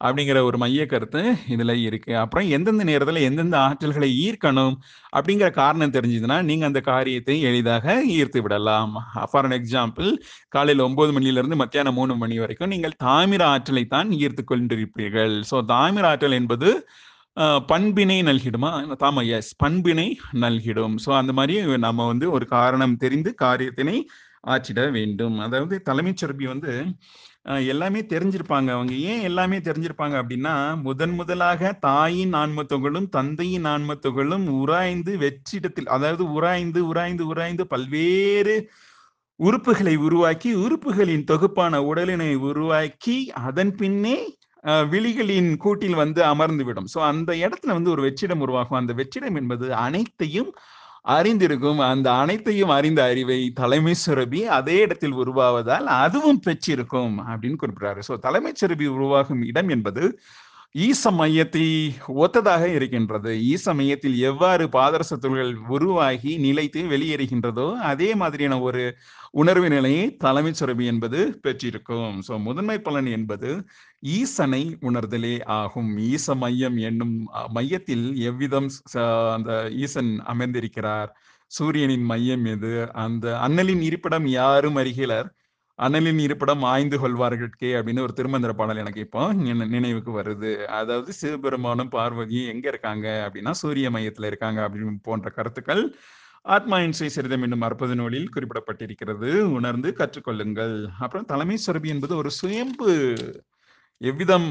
அப்படிங்கிற ஒரு மைய கருத்து இதுல இருக்கு. அப்புறம் எந்தெந்த நேரத்துல எந்தெந்த ஆற்றல்களை ஈர்க்கணும் அப்படிங்கிற காரணம் தெரிஞ்சதுன்னா நீங்க அந்த காரியத்தை எளிதாக ஈர்த்து விடலாம். ஃபார் அன் எக்ஸாம்பிள் காலையில் ஒன்பது மணில இருந்து மத்தியானம் மூணு மணி வரைக்கும் நீங்கள் தாமிர ஆற்றலை தான் ஈர்த்து கொண்டிருப்பீர்கள். ஸோ தாமிர ஆற்றல் என்பது பண்பினை நல்கிடுமா? தாமா எஸ் பண்பினை நல்கிடும். ஸோ அந்த மாதிரி நம்ம வந்து ஒரு காரணம் தெரிந்து காரியத்தினை ஆற்றிட வேண்டும். அதாவது தலைமைச் சிறப்பி வந்து எல்லாமே தெரிஞ்சிருப்பாங்க. அவங்க ஏன் எல்லாமே தெரிஞ்சிருப்பாங்க அப்படின்னா முதன் முதலாக தாயின் ஆன்மத்துகளும் தந்தையின் ஆன்மத்துகளும் உராய்ந்து வெற்றிடத்தில் அதாவது உராய்ந்து உராய்ந்து உராய்ந்து பல்வேறு உறுப்புகளை உருவாக்கி உறுப்புகளின் தொகுப்பான உடலினை உருவாக்கி அதன் பின்னே விழிகளின் கூட்டில் வந்து அமர்ந்து விடும். ஸோ அந்த இடத்துல வந்து ஒரு வெற்றிடம் உருவாகும். அந்த வெற்றிடம் என்பது அனைத்தையும் அறிந்திருக்கும். அந்த அனைத்தையும் அறிந்த அறிவை தலைமை சுரபி அதே இடத்தில் உருவாவதால் அதுவும் பெற்றிருக்கும் அப்படின்னு குறிப்பிடுறாரு. ஸோ தலைமை சுரபி உருவாகும் இடம் என்பது ஈச மையத்தை ஒத்ததாக இருக்கின்றது. ஈச மையத்தில் எவ்வாறு பாதரச துள்கள் உருவாகி நிலைத்து வெளியேறுகின்றதோ அதே மாதிரியான ஒரு உணர்வு நிலையை தலைமை சுரபி என்பது பெற்றிருக்கும். ஸோ முதன்மை பலன் என்பது ஈசனை உணர்தலே ஆகும். ஈச மையம் என்னும் மையத்தில் எவ்விதம் அந்த ஈசன் அமர்ந்திருக்கிறார்? சூரியனின் மையம் எது? அந்த அண்ணலின் இருப்பிடம் யாரும் அறிகிறார். அனலின் இருப்பிடம் ஆய்ந்து கொள்வார்களுக்கே அப்படின்னு ஒரு திருமந்திர பாடல் எனக்கு இப்போ நினைவுக்கு வருது. அதாவது சிவபெருமானும் பார்வதியும் எங்க இருக்காங்க அப்படின்னா சூரிய மையத்துல இருக்காங்க அப்படின்னு போன்ற கருத்துக்கள் ஆத்மா இன்சை சரிதம் என்னும் அற்பது நூலில் குறிப்பிடப்பட்டிருக்கிறது. உணர்ந்து கற்றுக்கொள்ளுங்கள். அப்புறம் தலைமை சுரபி என்பது ஒரு சுயம்பு எவ்விதம்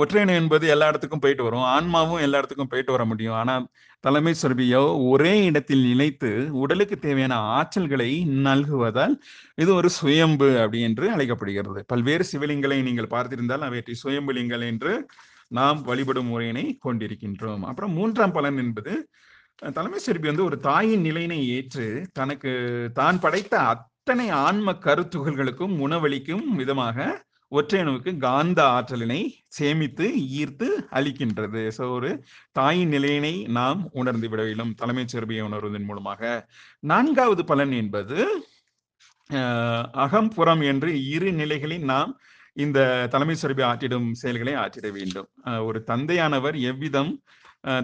ஒற்றையணு என்பது எல்லா இடத்துக்கும் போயிட்டு வரும். ஆன்மாவும் எல்லா இடத்துக்கும் போயிட்டு வர முடியும். ஆனால் தலைமை சுரபியோ ஒரே இடத்தில் நிலைத்து உடலுக்கு தேவையான ஆற்றல்களை நல்குவதால் இது ஒரு சுயம்பு அப்படி என்று அழைக்கப்படுகிறது. பல்வேறு சிவலிங்களை நீங்கள் பார்த்திருந்தால் அவற்றை சுயம்புலிங்கள் என்று நாம் வழிபடும் முறையினை கொண்டிருக்கின்றோம். அப்புறம் மூன்றாம் பலன் என்பது தலைமை சிற்பி வந்து ஒரு தாயின் நிலையினை ஏற்று தனக்கு தான் படைத்த அத்தனை ஆன்ம கருத்துகள்களுக்கும் உணவளிக்கும் விதமாக ஒற்றையணுவுக்கு காந்த ஆற்றலினை சேமித்து ஈர்த்து அளிக்கின்றது. ஸோ ஒரு தாயின் நிலையினை நாம் உணர்ந்து விட வேண்டும். தலைமை சிறப்பியை உணர்வதன் மூலமாக. நான்காவது பலன் என்பது அகம் புறம் என்று இரு நிலைகளில் நாம் இந்த தலைமை சிறப்பை ஆற்றிடும் செயல்களை ஆற்றிட வேண்டும். ஒரு தந்தையானவர் எவ்விதம்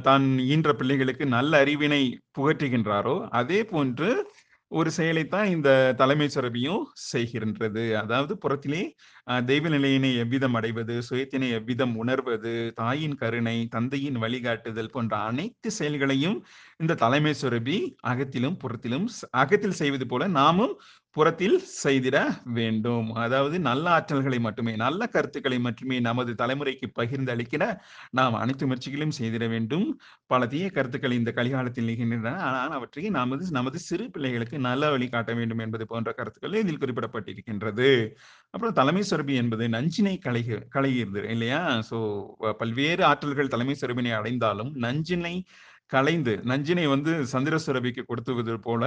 தான் ஈன்ற பிள்ளைகளுக்கு நல்ல அறிவினை புகற்றுகின்றாரோ அதே போன்று ஒரு செயலைத்தான் இந்த தலைமை சுரபியும் செய்கின்றது. அதாவது புறத்திலே தெய்வ நிலையினை எவ்விதம் அடைவது, சுயத்தினை எவ்விதம் உணர்வது, தாயின் கருணை, தந்தையின் வழிகாட்டுதல் போன்ற அனைத்து செயல்களையும் இந்த தலைமை சுரபி அகத்திலும், புறத்திலும் அகத்தில் செய்வது போல நாமும் புறத்தில் செய்திட வேண்டும். அதாவது நல்ல ஆற்றல்களை மட்டுமே, நல்ல கருத்துக்களை மட்டுமே நமது தலைமுறைக்கு பகிர்ந்து அளிக்கிற நாம் அனைத்து முயற்சிகளையும் செய்திட வேண்டும். பல தீய கருத்துக்கள் இந்த கலிகாலத்தில் நிகழ்கின்றன. ஆனால் அவற்றை நமது நமது சிறு பிள்ளைகளுக்கு நல்ல வழி காட்ட வேண்டும் என்பது போன்ற கருத்துக்கள் இதில் குறிப்பிடப்பட்டிருக்கின்றது. அப்புறம் தலைமை சுரபி என்பது நஞ்சினை களைக கலைகிறது இல்லையா? ஸோ பல்வேறு ஆற்றல்கள் தலைமை சுரபினை அடைந்தாலும் நஞ்சினை கலைந்து நஞ்சினை வந்து சந்திர சுரபிக்கு கொடுத்துவது போல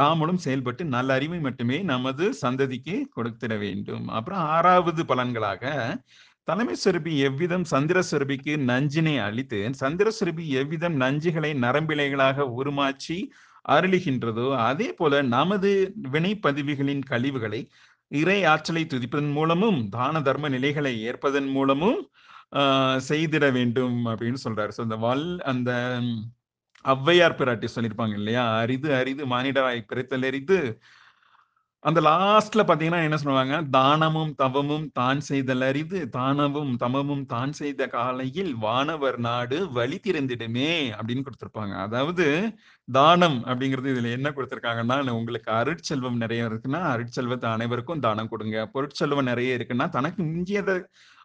நாமளும் செயல்பட்டு நல்ல அறிவை மட்டுமே நமது சந்ததிக்கு கொடுத்திட வேண்டும். அப்புறம் ஆறாவது பலன்களாக தலைமை சுரபி எவ்விதம் சந்திர சுரபிக்கு நஞ்சினை அளித்து, சந்திர சுரபி எவ்விதம் நஞ்சுகளை நரம்பிழைகளாக உருமாற்றி அருளுகின்றதோ, அதே போல நமது வினைப்பதிவுகளின் கழிவுகளை இறை ஆற்றலை துதிப்பதன் மூலமும், தான தர்ம நிலைகளை ஏற்பதன் மூலமும் செய்திட வேண்டும் அப்படின்னு சொல்றாரு. ஸோ இந்த வல் அந்த ஔவையார் பிராட்டி சொல்லியிருப்பாங்க இல்லையா? "அரிது அரிது மானிடராய் பிறத்தல் எரிது அந்த லாஸ்ட்ல பார்த்தீங்கன்னா என்ன சொல்லுவாங்க? "தானமும் தவமும் தான் செய்தல் அரிது, தானமும் தமமும் தான் செய்த காலையில் வானவர் நாடு வழி திறந்திடுமே." அப்படின்னு கொடுத்துருப்பாங்க அதாவது தானம் அப்படிங்கிறது இதுல என்ன கொடுத்துருக்காங்கன்னா உங்களுக்கு அருட்செல்வம் நிறைய இருக்குன்னா, அருட்செல்வத்தை அனைவருக்கும் தானம் கொடுங்க. பொருட்செல்வம் நிறைய இருக்குன்னா, தனக்கு மிஞ்சியதை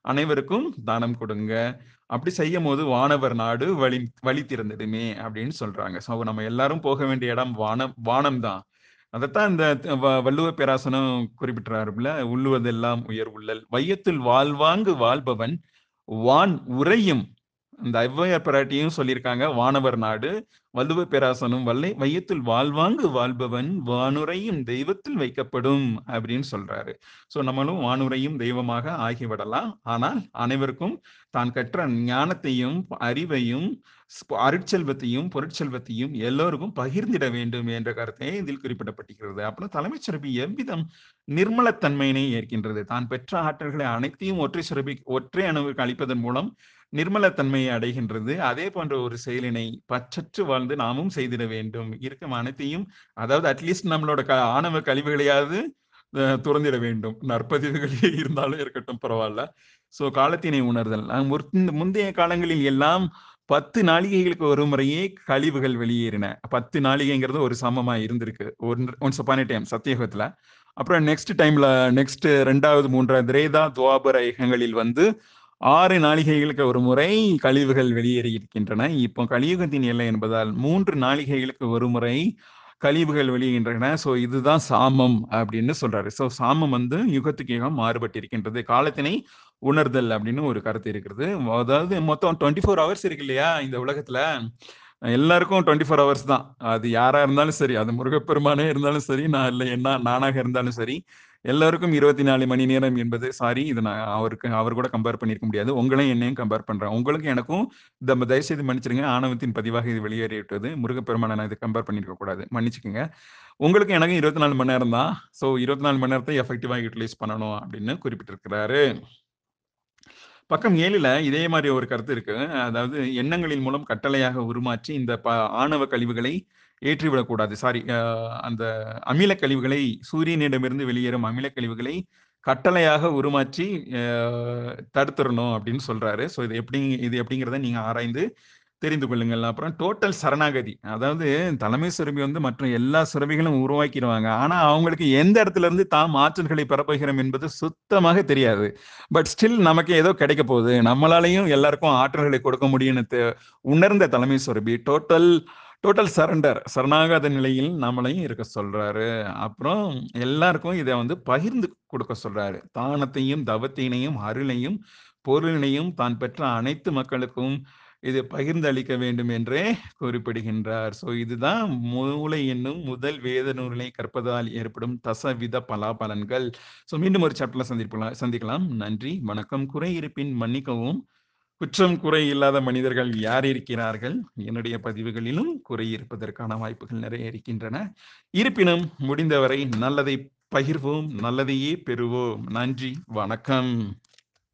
அனைவருக்கும் தானம் கொடுங்க. அப்படி செய்யும் போது வானவர் நாடு வழி வழி திறந்துடுமே அப்படின்னு சொல்றாங்க. ஸோ நம்ம எல்லாரும் போக வேண்டிய இடம் வானம் வானம் தான். அதைத்தான் இந்த வ வள்ளுவ பேராசனம் குறிப்பிட்றாருல்ல, "உள்ளுவதெல்லாம் உயர் உள்ளல். வையத்தில் வாழ்வாங்கு வாழ்பவன் வான் உறையும்." இந்த ஔவையார் பிராட்டியும் சொல்லியிருக்காங்க, "வானவர் நாடு." வல்லுவ பேராசனும் "வல்லை வையத்தில் வாழ்வாங்கு வாழ்பவன் வானுரையும் தெய்வத்தில் வைக்கப்படும்." அப்படின்னு சொல்றாரு. சோ நம்மளும் வானுரையும் தெய்வமாக ஆகிவிடலாம். ஆனால் அனைவருக்கும் தான் கற்ற ஞானத்தையும், அறிவையும், அருட்செல்வத்தையும், பொருட்செல்வத்தையும் எல்லோருக்கும் பகிர்ந்திட வேண்டும் என்ற கருத்தை இதில் குறிப்பிடப்பட்டிருக்கிறது. அப்புறம் தலைமைச் சுரபி எவ்விதம் நிர்மலத்தன்மையினை ஏற்கின்றது. தான் பெற்ற ஆற்றல்களை அனைத்தையும் ஒற்றை சிறப்பி ஒற்றை அணுவுக்கு அளிப்பதன் மூலம் நிர்மலத்தன்மையை அடைகின்றது. அதே போன்ற ஒரு செயலினை பச்சற்று வாழ்ந்து நாமும் செய்திட வேண்டும். இருக்கும் அனைத்தையும் அதாவது அட்லீஸ்ட் நம்மளோட க ஆணவ கழிவுகளையாவது துறந்திட வேண்டும். நற்பதிவுகளே இருந்தாலும் இருக்கட்டும் பரவாயில்ல ஸோ காலத்தினை உணர்தல். அ முந்தைய காலங்களில் எல்லாம் பத்து நாளிகைகளுக்கு ஒரு முறையே கழிவுகள் வெளியேறின. பத்து நாளிகைங்கிறது ஒரு சமமா இருந்திருக்கு. ஒன் ஒன்ஸ் அப்பான டைம் சத்தியயுகத்துல. அப்புறம் நெக்ஸ்ட் டைம்ல நெக்ஸ்ட் 2வது, 3வது திரேதா, துவாபர யுகங்களில் வந்து ஆறு நாளிகைகளுக்கு ஒரு முறை கழிவுகள் வெளியேறி இருக்கின்றன. இப்போ கலியுகத்தின் எல்லை என்பதால் மூன்று நாழிகைகளுக்கு ஒரு முறை கழிவுகள் வெளியேகின்றன ஸோ இதுதான் சாமம் அப்படின்னு சொல்றாரு. ஸோ சாமம் வந்து யுகத்துக்கு யுகம் மாறுபட்டிருக்கின்றது. காலத்தினை உணர்தல் அப்படின்னு ஒரு கருத்து இருக்கிறது. அதாவது மொத்தம் 24 ஹவர்ஸ் இருக்கு இல்லையா? இந்த உலகத்துல. எல்லாருக்கும் 24 ஹவர்ஸ் தான். அது யாரா இருந்தாலும் சரி, அது முருகப்பெருமானே இருந்தாலும் சரி, நான் இல்லை என்ன நானாக இருந்தாலும் சரி, எல்லாருக்கும் 24 மணி நேரம் என்பது சாரி இது நான் அவருக்கு அவர் கூட கம்பேர் பண்ணியிருக்க முடியாது. உங்களையும் என்னையும் கம்பேர் பண்றேன். உங்களுக்கும் எனக்கும் இந்த தயவுசெய்து மன்னிச்சிடுங்க. ஆணவத்தின் பதிவாக இது வெளியேறிவிட்டது. முருகப்பெருமான நான் இது கம்பேர் பண்ணியிருக்க கூடாது. மன்னிச்சுக்கோங்க உங்களுக்கு எனக்கும் 24 மணி நேரம் தான். ஸோ 24 மணி நேரத்தை எஃபெக்டிவாக யூட்டிலைஸ் பண்ணணும் அப்படின்னு குறிப்பிட்டிருக்கிறாரு. பக்கம் ஏழில் இதே மாதிரி ஒரு கருத்து இருக்கு. அதாவது எண்ணங்களின் மூலம் கட்டளையாக உருமாற்றி இந்த ப ஆணவ கழிவுகளை ஏற்றிவிடக்கூடாது. சாரி அந்த அமில கழிவுகளை சூரியனிடமிருந்து வெளியேறும் அமில கழிவுகளை கட்டளையாக உருமாற்றி தடுத்துடணும் தடுத்துறணும் அப்படின்னு சொல்றாரு. ஸோ இது எப்படி இது எப்படிங்கிறத நீங்க ஆராய்ந்து தெரிந்து கொள்ளுங்கள். அப்புறம் டோட்டல் சரணாகதி. அதாவது தலைமை சுரபி வந்து மற்ற எல்லா சுரபிகளும் உருவாக்கிடுவாங்க ஆனா அவங்களுக்கு எந்த இடத்துல இருந்து தாம் ஆற்றல்களை பெறப்போகிறோம் என்பது சுத்தமாக தெரியாது. பட் ஸ்டில் நமக்கு ஏதோ கிடைக்க போகுது. நம்மளாலையும் எல்லாருக்கும் ஆற்றல்களை கொடுக்க முடியும்னு உணர்ந்த தலைமை சுரபி டோட்டல் டோட்டல் சரண்டர் சரணாகாத நிலையில் நம்மளையும் இருக்க சொல்றாரு. அப்புறம் எல்லாருக்கும் இதை வந்து பகிர்ந்து கொடுக்க சொல்றாரு. தானத்தையும், தவத்தினையும், அருளையும், பொருளினையும் தான் பெற்ற அனைத்து மக்களுக்கும் இது பகிர்ந்து அளிக்க வேண்டும் என்றே குறிப்பிடுகின்றார். ஸோ இதுதான் மூளை என்னும் முதல் வேத நூலை கற்பதால் ஏற்படும் தசவித பலாபலன்கள். ஸோ மீண்டும் ஒரு சாப்டர்ல சந்திப்பலாம் சந்திக்கலாம். நன்றி, வணக்கம். குறை இருப்பின் மன்னிக்கவும். குற்றம் குறை இல்லாத மனிதர்கள் யார் இருக்கிறார்கள்? என்னுடைய பதிவுகளிலும் குறை இருப்பதற்கான வாய்ப்புகள் நிறைய இருக்கின்றன. இருப்பினும் முடிந்தவரை நல்லதை பகிர்வோம், நல்லதையே பெறுவோம். நன்றி, வணக்கம்.